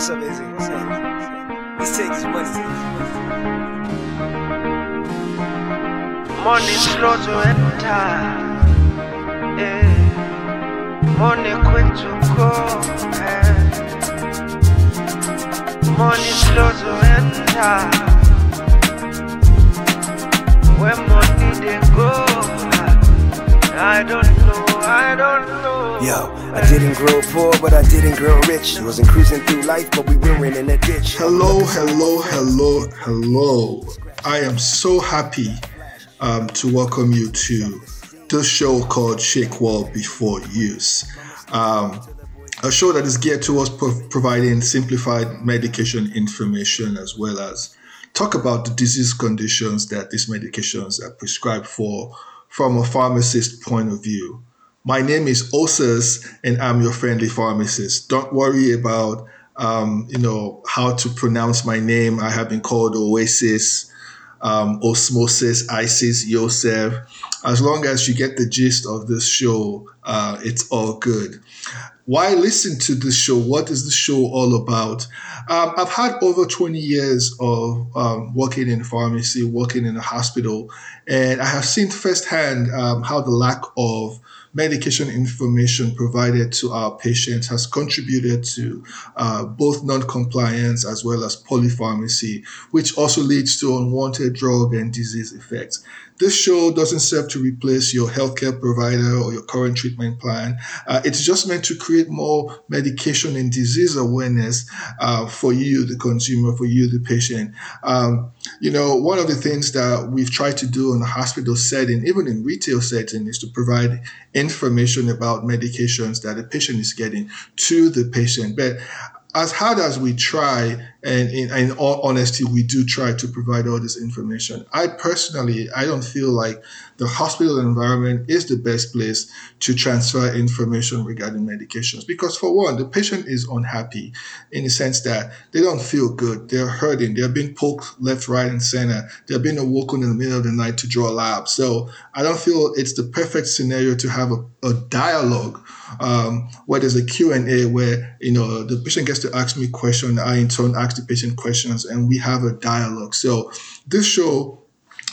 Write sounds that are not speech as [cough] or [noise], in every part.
what's up, AZ? What's up? Let's take this money. Money slow to enter. Yeah. Money quick to go. Yeah. Money slow to enter. Where money they go. I don't know. I don't know. Yo, I didn't grow poor, but I didn't grow rich. It Wasn't cruising through life, but we were in a ditch. Hello, hello, hello, hello. I am so happy um, to welcome you to this show called Shake Well Before Use. Um, a show that is geared towards pro- providing simplified medication information as well as talk about the disease conditions that these medications are prescribed for from a pharmacist point of view. My name is Osas, and I'm your friendly pharmacist. Don't worry about um, you know how to pronounce my name. I have been called Oasis, um, Osmosis, Isis, Yosef. As long as you get the gist of this show, uh, it's all good. Why listen to this show? What is the show all about? Um, I've had over 20 years of um, working in pharmacy, working in a hospital, and I have seen firsthand um, how the lack of medication information provided to our patients has contributed to uh, both non-compliance as well as polypharmacy, which also leads to unwanted drug and disease effects. This show doesn't serve to replace your healthcare provider or your current treatment plan. Uh, it's just meant to create more medication and disease awareness uh, for you, the consumer, for you, the patient. Um, you know, one of the things that we've tried to do in a hospital setting, even in retail setting, is to provide information about medications that the patient is getting to the patient. But as hard as we try, and in, in, all honesty, we do try to provide all this information. I personally, I don't feel like the hospital environment is the best place to transfer information regarding medications because, for one, the patient is unhappy in the sense that they don't feel good. They're hurting. They're being poked left, right, and center. They're being awoken in the middle of the night to draw a lab. So I don't feel it's the perfect scenario to have a, a dialogue um, where there's a Q&A where, you know, the patient gets to ask me questions. I in turn ask the patient questions and we have a dialogue. So this show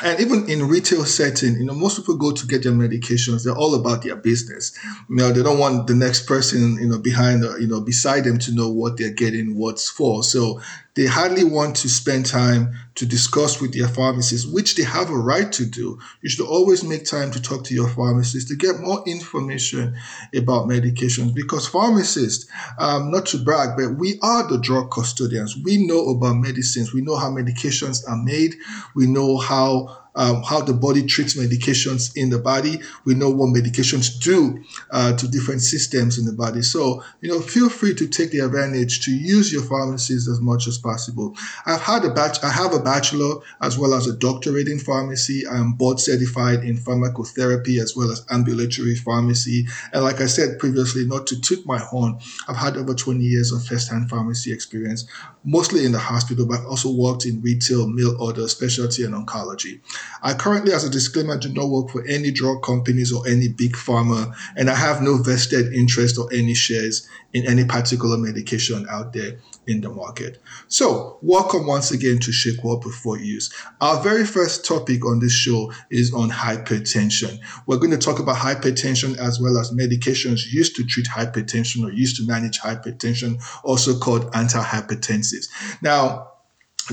and even in retail setting, you know, most people go to get their medications. They're all about their business. You know, they don't want the next person, you know, behind, you know, beside them to know what they're getting, what's for. So they hardly want to spend time to discuss with their pharmacist, which they have a right to do. You should always make time to talk to your pharmacist to get more information about medications because pharmacists, um, not to brag, but we are the drug custodians. We know about medicines. We know how medications are made. We know how um, how the body treats medications in the body. We know what medications do uh, to different systems in the body. So, you know, feel free to take the advantage to use your pharmacies as much as possible. I've had a batch, I have a bachelor as well as a doctorate in pharmacy. I'm board certified in pharmacotherapy as well as ambulatory pharmacy. And like I said previously, not to toot my horn, I've had over 20 years of first-hand pharmacy experience, mostly in the hospital, but I've also worked in retail, mail order, specialty, and oncology. I currently, as a disclaimer, do not work for any drug companies or any big pharma, and I have no vested interest or any shares in any particular medication out there in the market. So, welcome once again to Shake Well Before Use. Our very first topic on this show is on hypertension. We're going to talk about hypertension as well as medications used to treat hypertension or used to manage hypertension, also called antihypertensives. Now,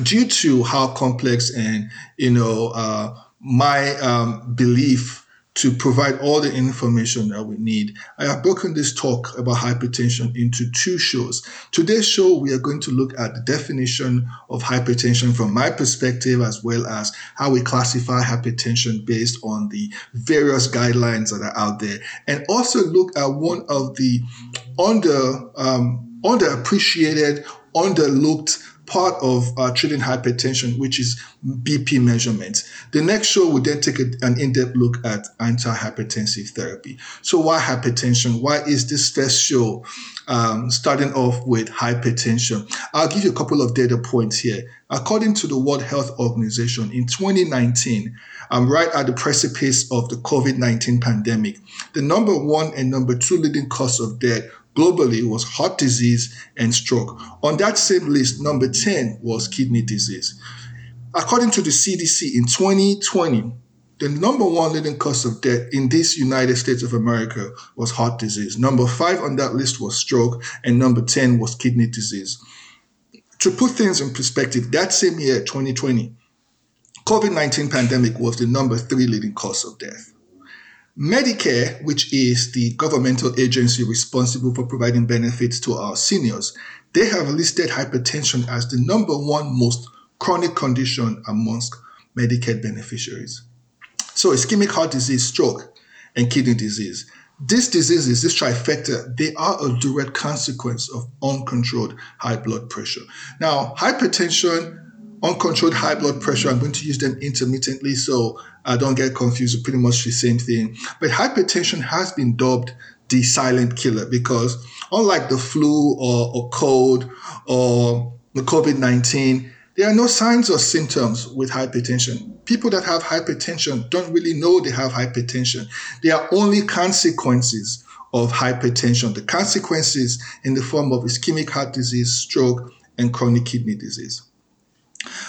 due to how complex and you know uh, my um, belief to provide all the information that we need. I have broken this talk about hypertension into two shows. Today's show, we are going to look at the definition of hypertension from my perspective, as well as how we classify hypertension based on the various guidelines that are out there, and also look at one of the under um, underappreciated, underlooked part of uh, treating hypertension, which is BP measurements. The next show will then take a, an in-depth look at antihypertensive therapy. So why hypertension? Why is this first show um, starting off with hypertension? I'll give you a couple of data points here. According to the World Health Organization, in 2019, um, right at the precipice of the COVID-19 pandemic, the number one and number two leading cause of death globally was heart disease and stroke. On that same list, number 10 was kidney disease. According to the CDC in 2020, the number one leading cause of death in this United States of America was heart disease. Number five on that list was stroke, and number 10 was kidney disease. To put things in perspective, that same year, 2020, COVID-19 pandemic was the number three leading cause of death. Medicare, which is the governmental agency responsible for providing benefits to our seniors, they have listed hypertension as the number one most chronic condition amongst Medicaid beneficiaries. So ischemic heart disease, stroke, and kidney disease. These diseases, this trifecta, they are a direct consequence of uncontrolled high blood pressure. Now, hypertension, uncontrolled high blood pressure, I'm going to use them intermittently so I don't get confused, pretty much the same thing. But hypertension has been dubbed the silent killer because unlike the flu or, or cold or the COVID 19, there are no signs or symptoms with hypertension. People that have hypertension don't really know they have hypertension. There are only consequences of hypertension, the consequences in the form of ischemic heart disease, stroke, and chronic kidney disease.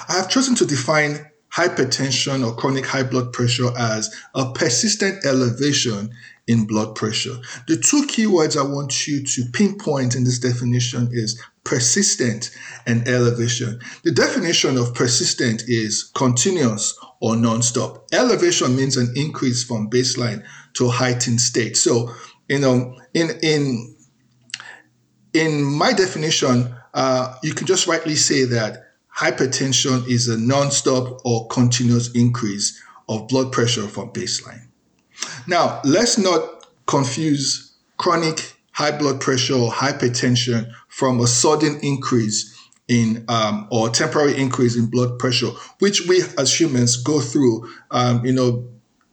I have chosen to define hypertension or chronic high blood pressure as a persistent elevation in blood pressure. The two keywords I want you to pinpoint in this definition is persistent and elevation. The definition of persistent is continuous or non-stop. Elevation means an increase from baseline to heightened state. So, you know, in in in my definition, uh, you can just rightly say that hypertension is a non-stop or continuous increase of blood pressure from baseline. Now, let's not confuse chronic high blood pressure or hypertension from a sudden increase in um, or temporary increase in blood pressure, which we as humans go through, um, you know,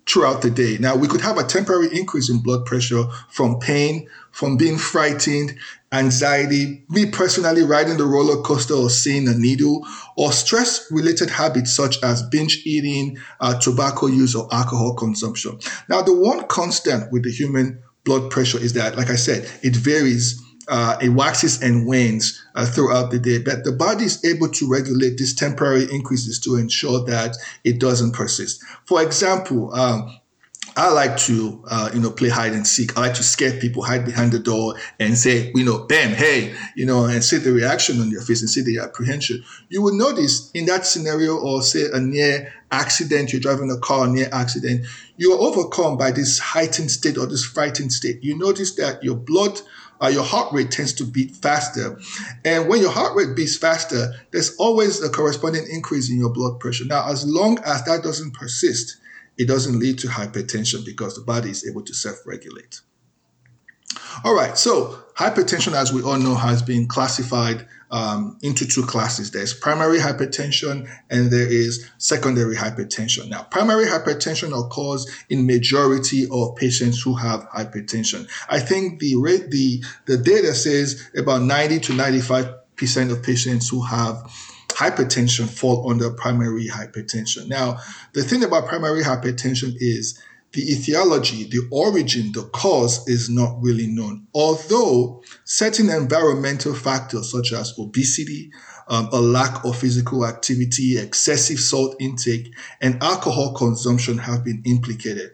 throughout the day. Now, we could have a temporary increase in blood pressure from pain, from being frightened, anxiety, me personally riding the roller coaster or seeing a needle, or stress related habits such as binge eating, uh, tobacco use, or alcohol consumption. Now, the one constant with the human blood pressure is that, like I said, it varies. Uh, it waxes and wanes uh, throughout the day, but the body is able to regulate these temporary increases to ensure that it doesn't persist. For example, um, I like to, uh, you know, play hide and seek. I like to scare people, hide behind the door, and say, you know, bam, hey, you know, and see the reaction on their face and see the apprehension. You will notice in that scenario, or say a near accident, you're driving a car, near accident, you are overcome by this heightened state or this frightened state. You notice that your blood uh, your heart rate tends to beat faster. And when your heart rate beats faster, there's always a corresponding increase in your blood pressure. Now, as long as that doesn't persist, it doesn't lead to hypertension because the body is able to self regulate. All right, so hypertension, as we all know, has been classified um, into two classes. There's primary hypertension and there is secondary hypertension. Now, primary hypertension occurs in majority of patients who have hypertension. I think the rate, the the data says about 90 to 95 percent of patients who have hypertension fall under primary hypertension. Now, the thing about primary hypertension is the etiology, the origin, the cause is not really known. Although certain environmental factors such as obesity, um, a lack of physical activity, excessive salt intake, and alcohol consumption have been implicated.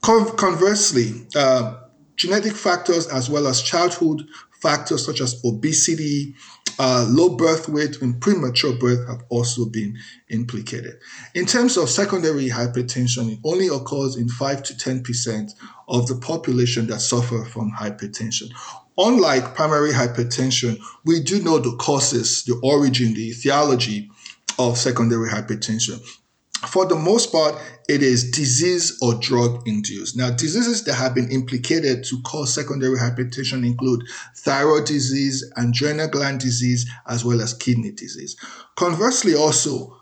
Con- conversely, uh, genetic factors as well as childhood factors such as obesity, uh, low birth weight, and premature birth have also been implicated. In terms of secondary hypertension, it only occurs in 5 to 10% of the population that suffer from hypertension. Unlike primary hypertension, we do know the causes, the origin, the etiology of secondary hypertension for the most part, it is disease or drug induced. Now, diseases that have been implicated to cause secondary hypertension include thyroid disease, adrenal gland disease, as well as kidney disease. Conversely, also,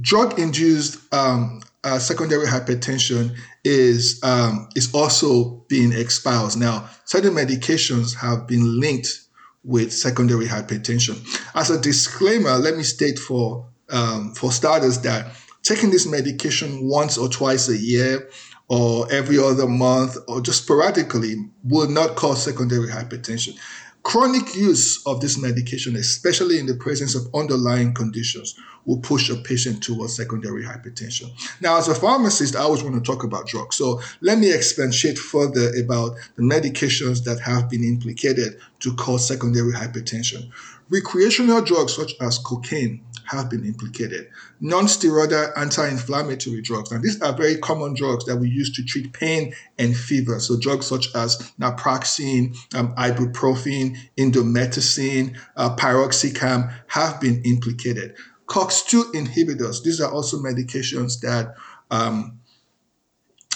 drug induced um, uh, secondary hypertension is um, is also being espoused. Now, certain medications have been linked with secondary hypertension. As a disclaimer, let me state for um, for starters that taking this medication once or twice a year or every other month or just sporadically will not cause secondary hypertension. Chronic use of this medication, especially in the presence of underlying conditions, will push a patient towards secondary hypertension. Now, as a pharmacist, I always want to talk about drugs. So let me expatiate further about the medications that have been implicated to cause secondary hypertension. Recreational drugs such as cocaine, have been implicated. Non-steroidal anti-inflammatory drugs. Now, these are very common drugs that we use to treat pain and fever. So drugs such as naproxen, um, ibuprofen, indomethacin, uh, have been implicated. COX-2 inhibitors. These are also medications that um,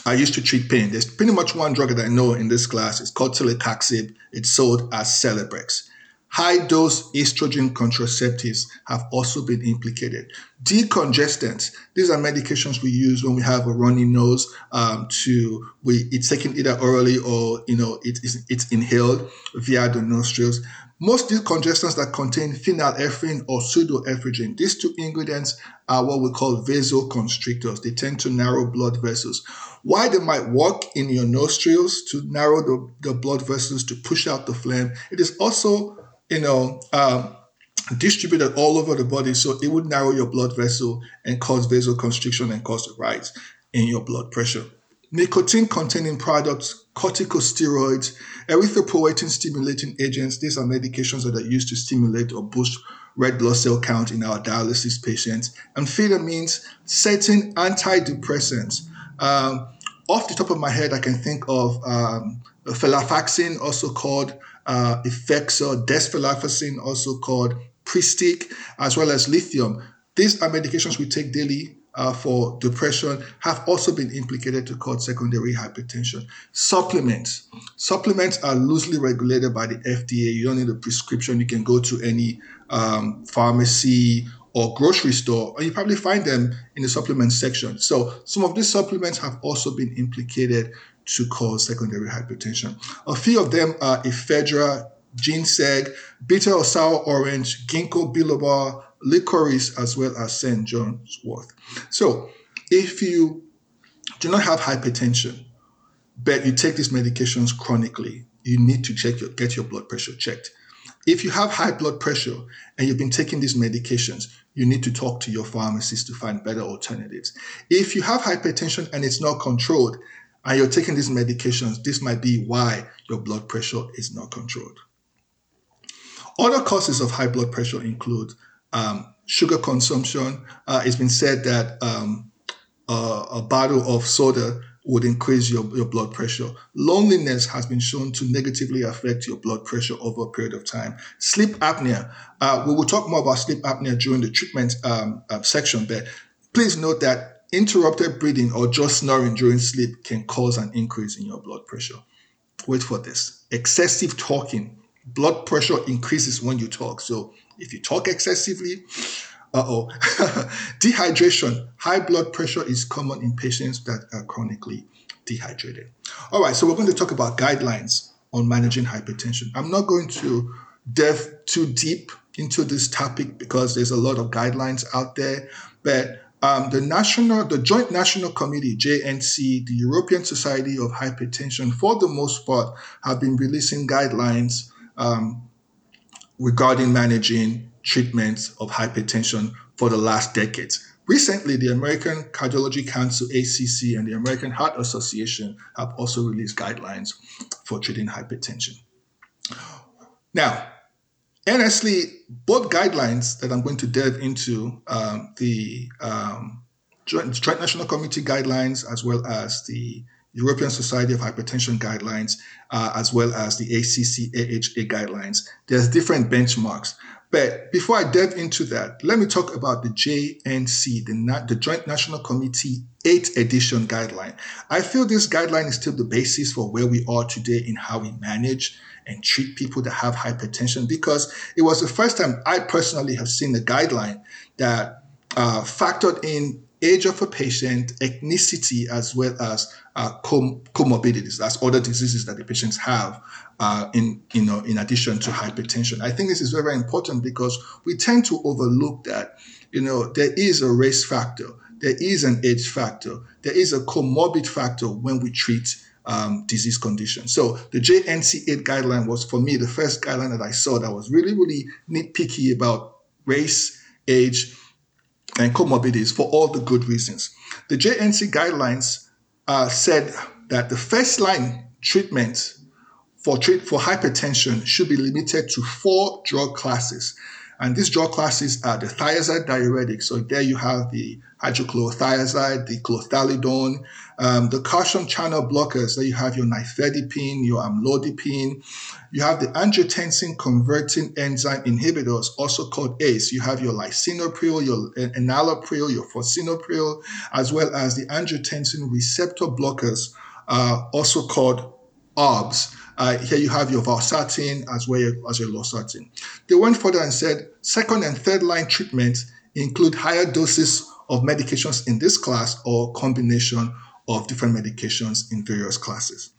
are used to treat pain. There's pretty much one drug that I know in this class. It's called celecoxib. It's sold as Celebrex. High dose estrogen contraceptives have also been implicated. Decongestants, these are medications we use when we have a runny nose. Um, to we it's taken either orally or you know it is it's inhaled via the nostrils. Most decongestants that contain phenylephrine or pseudoephedrine, these two ingredients are what we call vasoconstrictors. They tend to narrow blood vessels. Why they might work in your nostrils to narrow the, the blood vessels to push out the phlegm, it is also you know, um, distributed all over the body. So it would narrow your blood vessel and cause vasoconstriction and cause a rise in your blood pressure. Nicotine containing products, corticosteroids, erythropoietin stimulating agents, these are medications that are used to stimulate or boost red blood cell count in our dialysis patients. Amphetamines, certain antidepressants. Um, off the top of my head, I can think of um, also called uh, Effexor, desvenlafaxine, also called Pristiq, as well as lithium. These are medications we take daily uh, for depression have also been implicated to cause secondary hypertension. Supplements. Supplements are loosely regulated by the FDA. You don't need a prescription. You can go to any um, pharmacy or grocery store, and you probably find them in the supplement section. So some of these supplements have also been implicated to cause secondary hypertension. A few of them are ephedra, ginseng, bitter or sour orange, ginkgo biloba, licorice, as well as St. John's wort. So, if you do not have hypertension, but you take these medications chronically, you need to check your, get your blood pressure checked. If you have high blood pressure and you've been taking these medications, you need to talk to your pharmacist to find better alternatives. If you have hypertension and it's not controlled, and you're taking these medications, this might be why your blood pressure is not controlled. Other causes of high blood pressure include um, sugar consumption. Uh, it's been said that um, a bottle of soda would increase your, your blood pressure. Loneliness has been shown to negatively affect your blood pressure over a period of time. Sleep apnea. Uh, we will talk more about sleep apnea during the treatment um, uh, section, but please note that Interrupted breathing or just snoring during sleep can cause an increase in your blood pressure. Wait for this. Excessive talking. Blood pressure increases when you talk. So if you talk excessively, uh oh. [laughs] Dehydration. High blood pressure is common in patients that are chronically dehydrated. All right, so we're going to talk about guidelines on managing hypertension. I'm not going to delve too deep into this topic because there's a lot of guidelines out there, but um, the national, the Joint National Committee (JNC), the European Society of Hypertension, for the most part, have been releasing guidelines um, regarding managing treatments of hypertension for the last decades. Recently, the American Cardiology Council (ACC) and the American Heart Association have also released guidelines for treating hypertension. Now, honestly, both guidelines that I'm going to delve into, um, the um, Joint, National Committee guidelines, as well as the European Society of Hypertension guidelines, uh, as well as the ACC AHA guidelines. There's different benchmarks. But before I delve into that, let me talk about the JNC, the, the Joint National Committee 8th edition guideline. I feel this guideline is still the basis for where we are today in how we manage and treat people that have hypertension because it was the first time I personally have seen a guideline that uh, factored in age of a patient, ethnicity, as well as uh, com- comorbidities. That's other diseases that the patients have uh, in, you know, in addition to hypertension. I think this is very, very important because we tend to overlook that, you know, there is a race factor there is an age factor. There is a comorbid factor when we treat um, disease conditions. So the JNC8 guideline was for me the first guideline that I saw that was really, really nitpicky about race, age, and comorbidities for all the good reasons. The JNC guidelines uh, said that the first line treatment for treat for hypertension should be limited to four drug classes. And these drug classes are the thiazide diuretics. So there you have the hydrochlorothiazide, the chlorthalidone, um, the calcium channel blockers. There you have your nifedipine, your amlodipine. You have the angiotensin converting enzyme inhibitors, also called ACE. You have your lisinopril, your enalapril, your fosinopril, as well as the angiotensin receptor blockers, uh, also called ARBs. Uh, here you have your valsartan as well as your losartan. They went further and said second and third line treatments include higher doses of medications in this class or combination of different medications in various classes.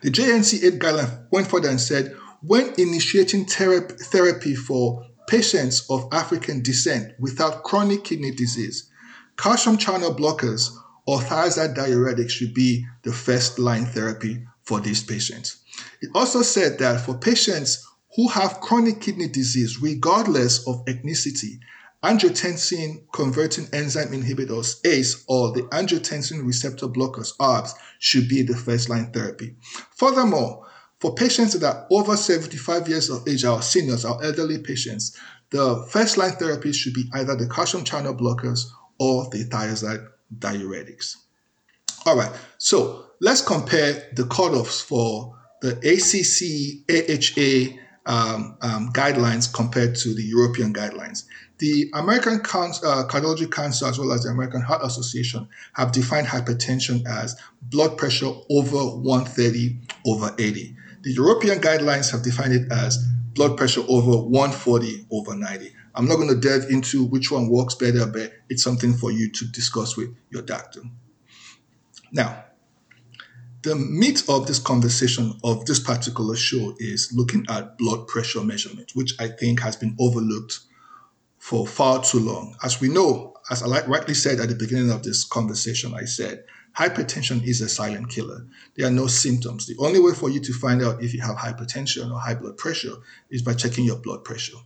The JNC8 guideline went further and said when initiating therapy for patients of African descent without chronic kidney disease, calcium channel blockers or thiazide diuretics should be the first line therapy for these patients. It also said that for patients who have chronic kidney disease, regardless of ethnicity, angiotensin converting enzyme inhibitors, ACE, or the angiotensin receptor blockers, ARBs, should be the first line therapy. Furthermore, for patients that are over 75 years of age, our seniors, our elderly patients, the first line therapy should be either the calcium channel blockers or the thiazide diuretics. All right, so let's compare the cutoffs for the ACC AHA um, um, guidelines compared to the European guidelines. The American uh, Cardiology Council, as well as the American Heart Association, have defined hypertension as blood pressure over 130 over 80. The European guidelines have defined it as blood pressure over 140 over 90. I'm not going to delve into which one works better, but it's something for you to discuss with your doctor. Now, the meat of this conversation of this particular show is looking at blood pressure measurement, which I think has been overlooked for far too long. As we know, as I rightly said at the beginning of this conversation, I said hypertension is a silent killer. There are no symptoms. The only way for you to find out if you have hypertension or high blood pressure is by checking your blood pressure.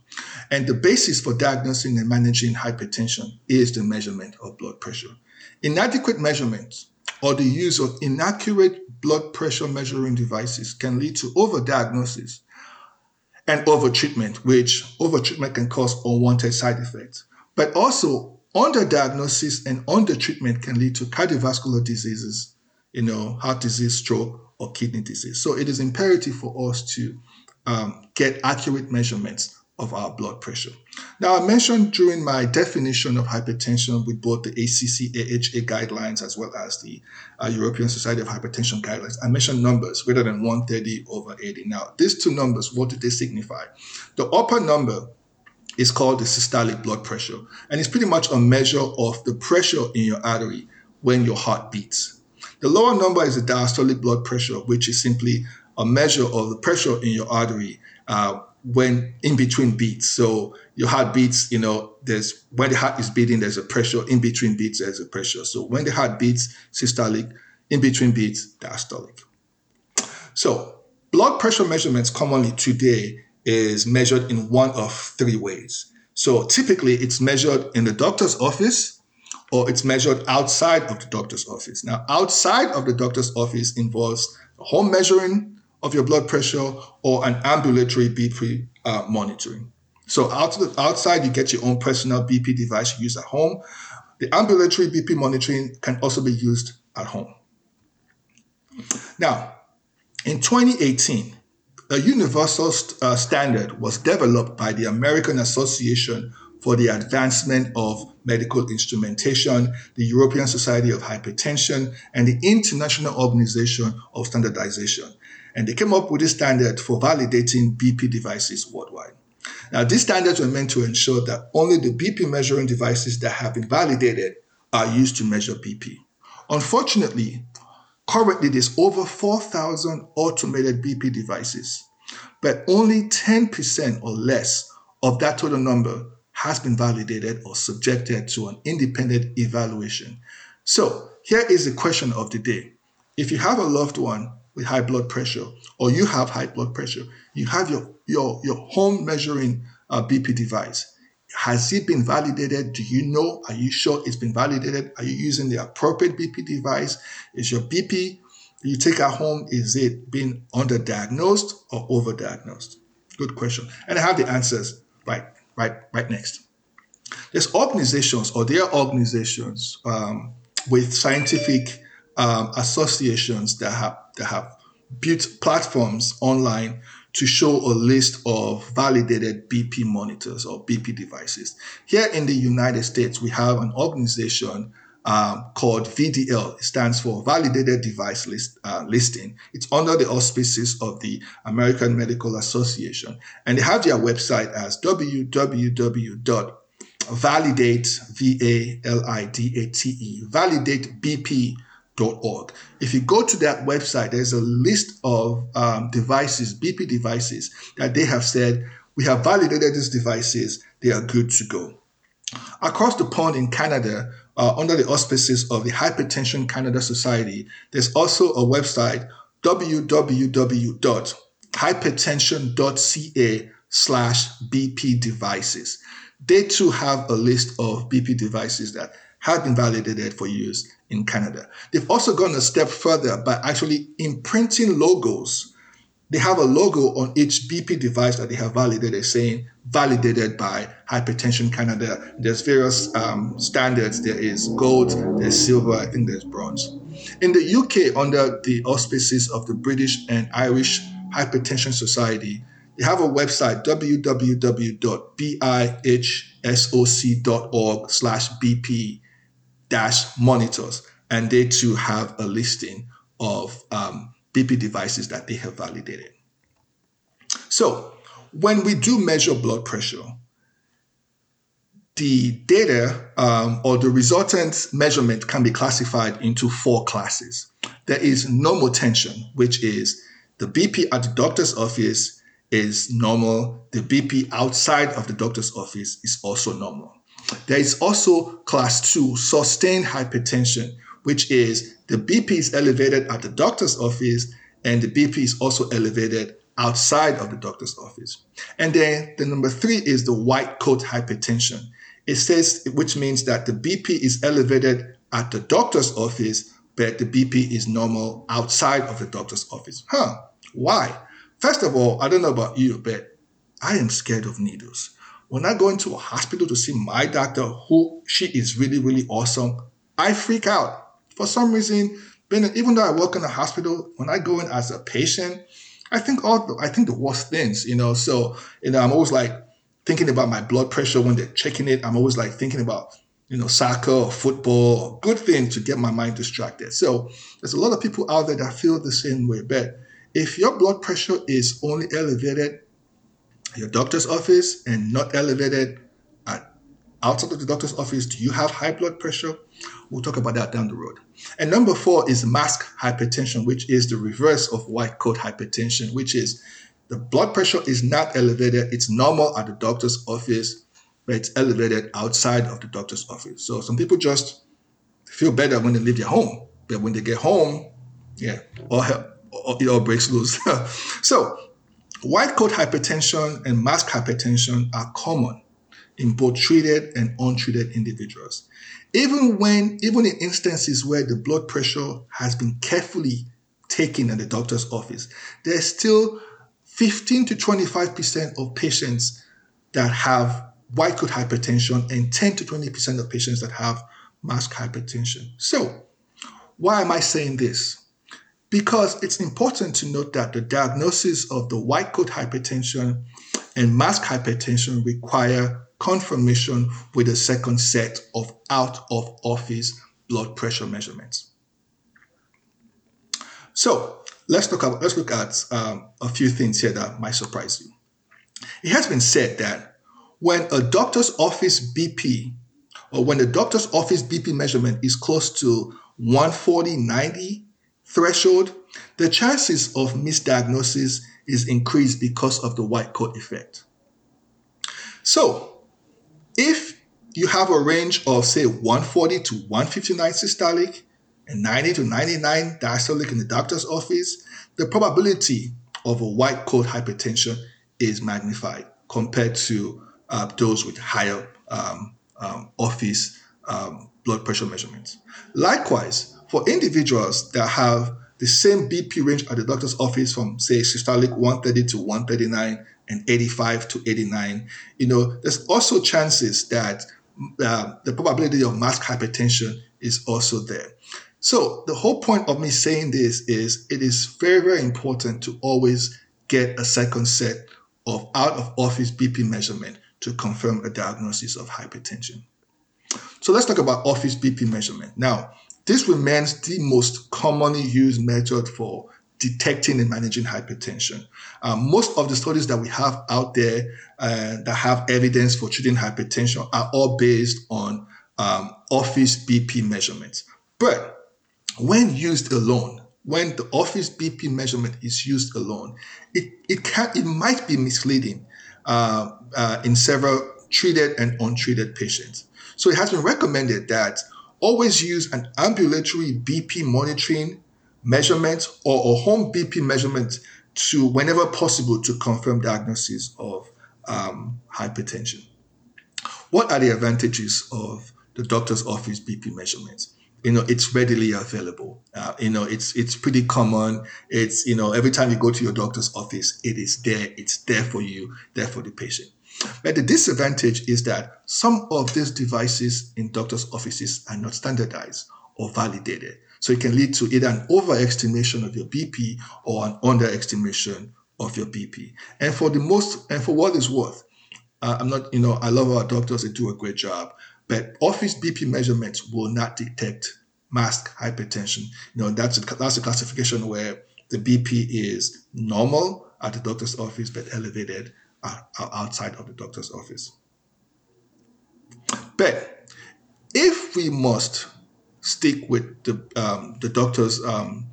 And the basis for diagnosing and managing hypertension is the measurement of blood pressure. Inadequate measurements or the use of inaccurate blood pressure measuring devices can lead to overdiagnosis and overtreatment, which overtreatment can cause unwanted side effects. But also, underdiagnosis and undertreatment can lead to cardiovascular diseases, you know, heart disease, stroke, or kidney disease. So it is imperative for us to um, get accurate measurements of our blood pressure. Now, I mentioned during my definition of hypertension with both the ACC AHA guidelines as well as the uh, European Society of Hypertension guidelines, I mentioned numbers greater than 130 over 80. Now, these two numbers, what do they signify? The upper number is called the systolic blood pressure, and it's pretty much a measure of the pressure in your artery when your heart beats. The lower number is the diastolic blood pressure, which is simply a measure of the pressure in your artery uh, when in between beats. So your heart beats, you know, there's when the heart is beating, there's a pressure. In between beats, there's a pressure. So when the heart beats, systolic. In between beats, diastolic. So blood pressure measurements commonly today is measured in one of three ways. So typically it's measured in the doctor's office or it's measured outside of the doctor's office. Now, outside of the doctor's office involves home measuring, of your blood pressure or an ambulatory BP uh, monitoring. So out the, outside, you get your own personal BP device you use at home. The ambulatory BP monitoring can also be used at home. Now, in 2018, a universal st- uh, standard was developed by the American Association for the Advancement of Medical Instrumentation, the European Society of Hypertension, and the International Organization of Standardization. And they came up with a standard for validating BP devices worldwide. Now, these standards were meant to ensure that only the BP measuring devices that have been validated are used to measure BP. Unfortunately, currently there's over 4,000 automated BP devices, but only 10% or less of that total number has been validated or subjected to an independent evaluation. So, here is the question of the day. If you have a loved one with high blood pressure, or you have high blood pressure, you have your, your, your home measuring uh, BP device. Has it been validated? Do you know? Are you sure it's been validated? Are you using the appropriate BP device? Is your BP you take at home, is it being underdiagnosed or overdiagnosed? Good question. And I have the answers right, right, right next. There's organizations or there are organizations um, with scientific um, associations that have that have built platforms online to show a list of validated BP monitors or BP devices. Here in the United States, we have an organization um, called VDL. It stands for Validated Device List, uh, Listing. It's under the auspices of the American Medical Association. And they have their website as www.validate, V-A-L-I-D-A-T-E, If you go to that website, there's a list of um, devices, BP devices, that they have said, we have validated these devices, they are good to go. Across the pond in Canada, uh, under the auspices of the Hypertension Canada Society, there's also a website, www.hypertension.ca slash BP devices. They too have a list of BP devices that have been validated for use in Canada. They've also gone a step further by actually imprinting logos they have a logo on each BP device that they have validated saying validated by Hypertension Canada. There's various um, standards. There is gold, there's silver, I think there's bronze. In the UK, under the auspices of the British and Irish Hypertension Society, they have a website, www.bihsoc.org slash BP dash monitors. And they too have a listing of um, BP devices that they have validated. So, when we do measure blood pressure, the data um, or the resultant measurement can be classified into four classes. There is normotension, which is the BP at the doctor's office is normal. The BP outside of the doctor's office is also normal. There is also class two, sustained hypertension, which is the BP is elevated at the doctor's office and the BP is also elevated outside of the doctor's office. And then the number three is the white coat hypertension. It says, which means that the BP is elevated at the doctor's office, but the BP is normal outside of the doctor's office. Huh? Why? First of all, I don't know about you, but I am scared of needles. When I go into a hospital to see my doctor, who she is really, really awesome, I freak out for some reason, even though I work in a hospital, when I go in as a patient, I think all the, I think the worst things, you know. So you know, I'm always like thinking about my blood pressure when they're checking it. I'm always like thinking about you know soccer or football, or good thing to get my mind distracted. So there's a lot of people out there that feel the same way. But if your blood pressure is only elevated at your doctor's office and not elevated at outside of the doctor's office, do you have high blood pressure? We'll talk about that down the road. And number four is mask hypertension, which is the reverse of white coat hypertension, which is the blood pressure is not elevated. It's normal at the doctor's office, but it's elevated outside of the doctor's office. So some people just feel better when they leave their home, but when they get home, yeah, all hell, it all breaks loose. [laughs] so white coat hypertension and mask hypertension are common in both treated and untreated individuals. Even when, even in instances where the blood pressure has been carefully taken at the doctor's office, there's still 15 to 25% of patients that have white coat hypertension and 10 to 20% of patients that have mask hypertension. So, why am I saying this? Because it's important to note that the diagnosis of the white coat hypertension and mask hypertension require confirmation with a second set of out of office blood pressure measurements. So let's look at, let's look at um, a few things here that might surprise you. It has been said that when a doctor's office BP or when the doctor's office BP measurement is close to 140 90 threshold, the chances of misdiagnosis is increased because of the white coat effect. So, if you have a range of say 140 to 159 systolic and 90 to 99 diastolic in the doctor's office, the probability of a white coat hypertension is magnified compared to uh, those with higher um, um, office um, blood pressure measurements. Likewise, for individuals that have the same BP range at the doctor's office from, say, systolic 130 to 139 and 85 to 89, you know, there's also chances that uh, the probability of mask hypertension is also there. So the whole point of me saying this is it is very, very important to always get a second set of out of office BP measurement to confirm a diagnosis of hypertension. So let's talk about office BP measurement. Now, this remains the most commonly used method for detecting and managing hypertension. Um, most of the studies that we have out there uh, that have evidence for treating hypertension are all based on um, office BP measurements. But when used alone, when the office BP measurement is used alone, it, it can it might be misleading uh, uh, in several treated and untreated patients. So it has been recommended that always use an ambulatory BP monitoring measurement or a home BP measurement to, whenever possible, to confirm diagnosis of um, hypertension. What are the advantages of the doctor's office BP measurements? You know, it's readily available. Uh, you know, it's it's pretty common. It's you know, every time you go to your doctor's office, it is there. It's there for you, there for the patient. But the disadvantage is that some of these devices in doctors' offices are not standardized or validated. So it can lead to either an overestimation of your BP or an underestimation of your BP. And for the most, and for what is worth, uh, I'm not, you know, I love our doctors, they do a great job, but office BP measurements will not detect masked hypertension. You know, that's a, that's a classification where the BP is normal at the doctor's office, but elevated outside of the doctor's office. But if we must stick with the um, the doctor's um,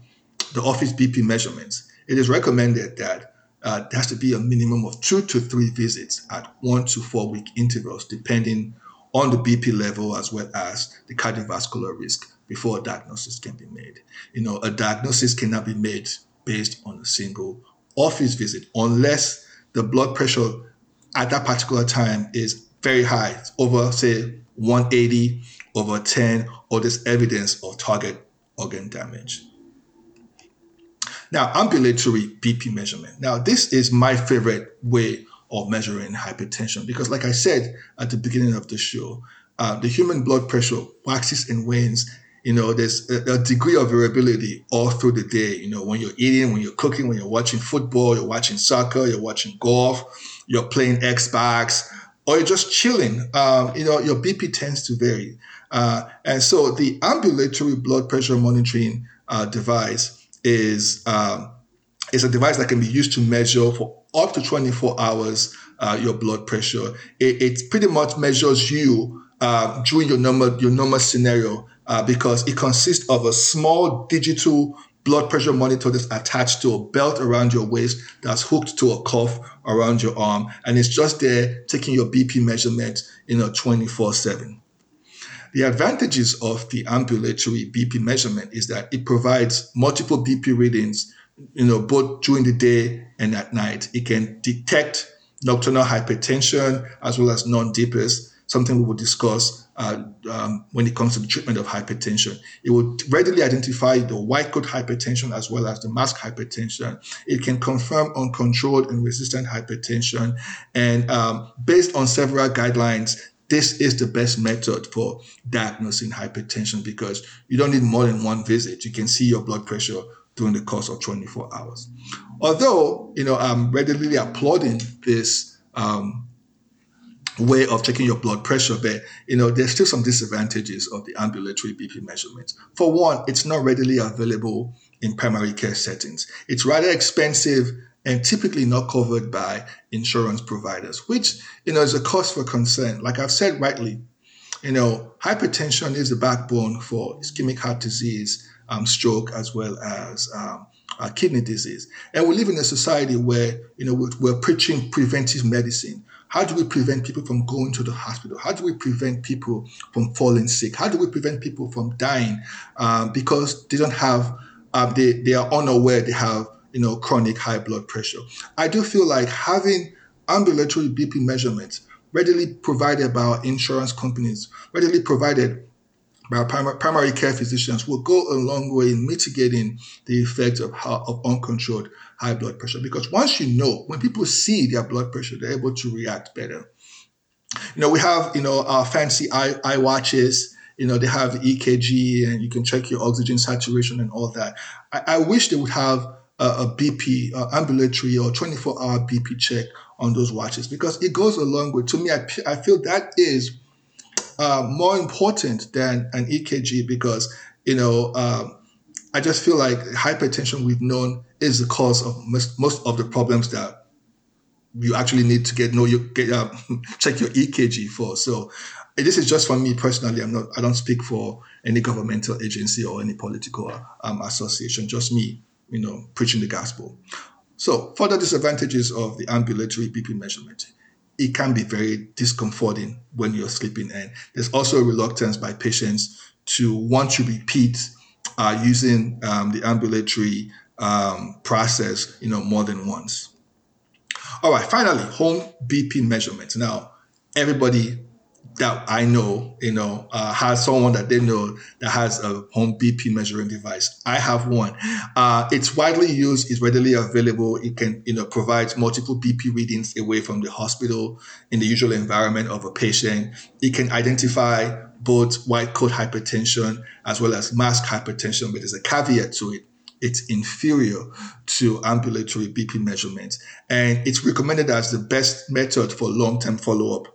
the office BP measurements, it is recommended that uh, there has to be a minimum of two to three visits at one to four week intervals, depending on the BP level as well as the cardiovascular risk before a diagnosis can be made. You know, a diagnosis cannot be made based on a single office visit unless the blood pressure at that particular time is very high, it's over say 180 over 10, or there's evidence of target organ damage. Now, ambulatory BP measurement. Now, this is my favorite way of measuring hypertension because, like I said at the beginning of the show, uh, the human blood pressure waxes and wanes. You know, there's a, degree of variability all through the day. You know, when you're eating, when you're cooking, when you're watching football, you're watching soccer, you're watching golf, you're playing Xbox, or you're just chilling. Um, you know, your BP tends to vary. Uh, and so the ambulatory blood pressure monitoring uh, device is um, is a device that can be used to measure for up to 24 hours uh, your blood pressure. It, it, pretty much measures you uh, during your normal your normal scenario uh, because it consists of a small digital blood pressure monitor that's attached to a belt around your waist that's hooked to a cuff around your arm and it's just there taking your bp measurement you know 24 7 the advantages of the ambulatory BP measurement is that it provides multiple BP readings, you know, both during the day and at night. It can detect nocturnal hypertension as well as non-dippers, something we will discuss uh, um, when it comes to the treatment of hypertension. It will readily identify the white coat hypertension as well as the mask hypertension. It can confirm uncontrolled and resistant hypertension. And um, based on several guidelines, this is the best method for diagnosing hypertension because you don't need more than one visit. You can see your blood pressure during the course of 24 hours. Although, you know, I'm readily applauding this um, way of checking your blood pressure, but, you know, there's still some disadvantages of the ambulatory BP measurements. For one, it's not readily available in primary care settings. It's rather expensive and typically not covered by insurance providers, which you know is a cause for concern. Like I've said rightly, you know, hypertension is the backbone for ischemic heart disease, um, stroke, as well as um, uh, kidney disease. And we live in a society where you know we're, preaching preventive medicine. How do we prevent people from going to the hospital? How do we prevent people from falling sick? How do we prevent people from dying um, because they don't have, uh, they, they are unaware they have, you know, chronic high blood pressure. I do feel like having ambulatory BP measurements readily provided by our insurance companies, readily provided by primary, care physicians will go a long way in mitigating the effects of, of uncontrolled high blood pressure. Because once you know, when people see their blood pressure, they're able to react better. You know, we have, you know, our fancy eye, eye watches, you know, they have EKG and you can check your oxygen saturation and all that. I, I wish they would have a, a BP, uh, ambulatory or 24 hour BP check on those watches because it goes a long way. To me, I, I feel that is uh, more important than an EKG because, you know, um, I just feel like hypertension we've known is the cause of most, most of the problems that you actually need to get know you get uh, [laughs] check your EKG for. So this is just for me personally. I'm not. I don't speak for any governmental agency or any political um, association. Just me, you know, preaching the gospel. So further disadvantages of the ambulatory BP measurement. It can be very discomforting when you're sleeping, and there's also a reluctance by patients to want to repeat uh, using um, the ambulatory um, process, you know, more than once. All right, finally, home BP measurements. Now, everybody that I know, you know, uh, has someone that they know that has a home BP measuring device. I have one. Uh, it's widely used. It's readily available. It can, you know, provide multiple BP readings away from the hospital in the usual environment of a patient. It can identify both white coat hypertension as well as mask hypertension, but there's a caveat to it. It's inferior to ambulatory BP measurements, and it's recommended as the best method for long-term follow-up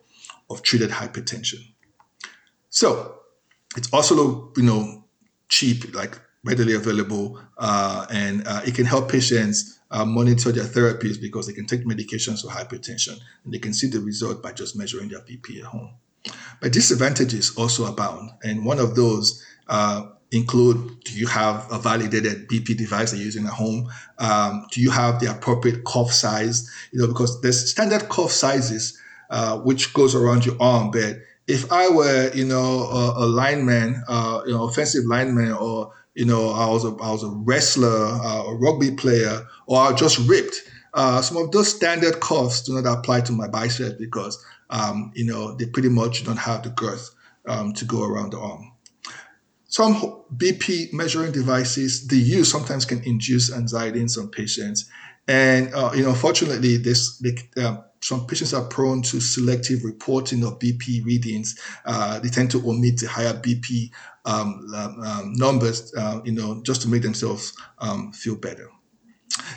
of treated hypertension. So it's also, you know, cheap, like readily available, uh, and uh, it can help patients uh, monitor their therapies because they can take medications for hypertension and they can see the result by just measuring their BP at home. But disadvantages also abound, and one of those uh, include do you have a validated BP device that you're using at home? Um, do you have the appropriate cuff size? You know, because there's standard cuff sizes uh, which goes around your arm. But if I were, you know, a, a lineman, uh, you know, offensive lineman, or you know, I was a, I was a wrestler, uh, a rugby player, or I just ripped. Uh, some of those standard cuffs do not apply to my bicep because, um, you know, they pretty much don't have the girth um, to go around the arm. Some BP measuring devices, the use sometimes can induce anxiety in some patients. And, uh, you know, fortunately, this, uh, some patients are prone to selective reporting of BP readings. Uh, they tend to omit the higher BP um, um, um, numbers, uh, you know, just to make themselves um, feel better.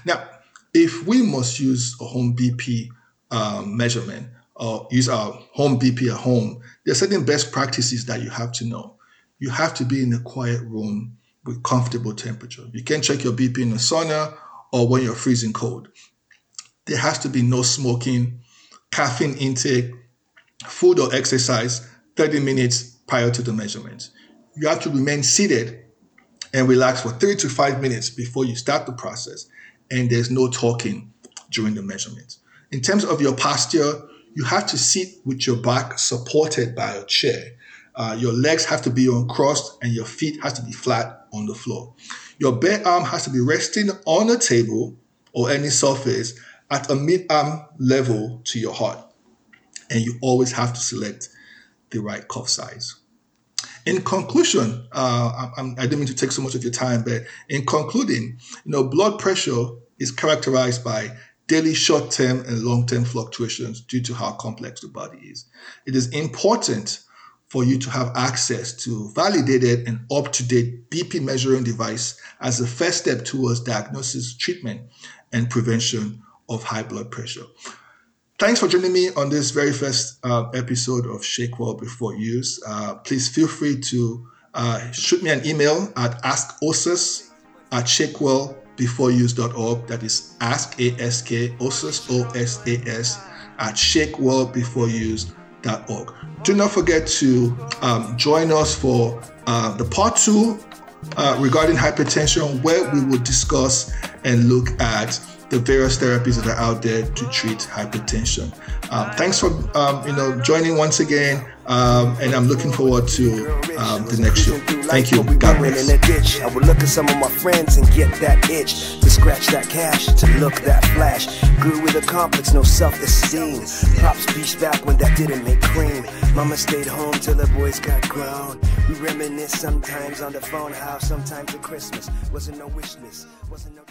Now, if we must use a home BP um, measurement or use our home BP at home, there are certain best practices that you have to know. You have to be in a quiet room with comfortable temperature. You can't check your BP in the sauna or when you're freezing cold there has to be no smoking, caffeine intake, food or exercise 30 minutes prior to the measurement. You have to remain seated and relax for three to five minutes before you start the process, and there's no talking during the measurement. In terms of your posture, you have to sit with your back supported by a chair. Uh, your legs have to be uncrossed and your feet has to be flat on the floor. Your bare arm has to be resting on a table or any surface at a mid-arm level to your heart. And you always have to select the right cuff size. In conclusion, uh, I, I didn't mean to take so much of your time, but in concluding, you know, blood pressure is characterized by daily short-term and long-term fluctuations due to how complex the body is. It is important for you to have access to validated and up-to-date BP measuring device as a first step towards diagnosis, treatment, and prevention of high blood pressure. Thanks for joining me on this very first uh, episode of Shake Well Before Use. Uh, please feel free to uh, shoot me an email at askosus at shakewellbeforeuse.org. That is ask, A-S-K, osus, O-S-A-S, at shakewellbeforeuse.org. Do not forget to um, join us for uh, the part two uh, regarding hypertension, where we will discuss and look at the various therapies that are out there to treat hypertension. Um, thanks for um, you know joining once again, um, and I'm looking forward to um, the next show. Thank you. God bless. In a ditch. I would look at some of my friends and get that itch to scratch that cash, to look that flash. Grew with a complex, no self-esteem. Beach back when that didn't make cream. Mama stayed home till the boys got grown. We reminisce sometimes on the phone how sometimes at Christmas wasn't no wish list, wasn't no.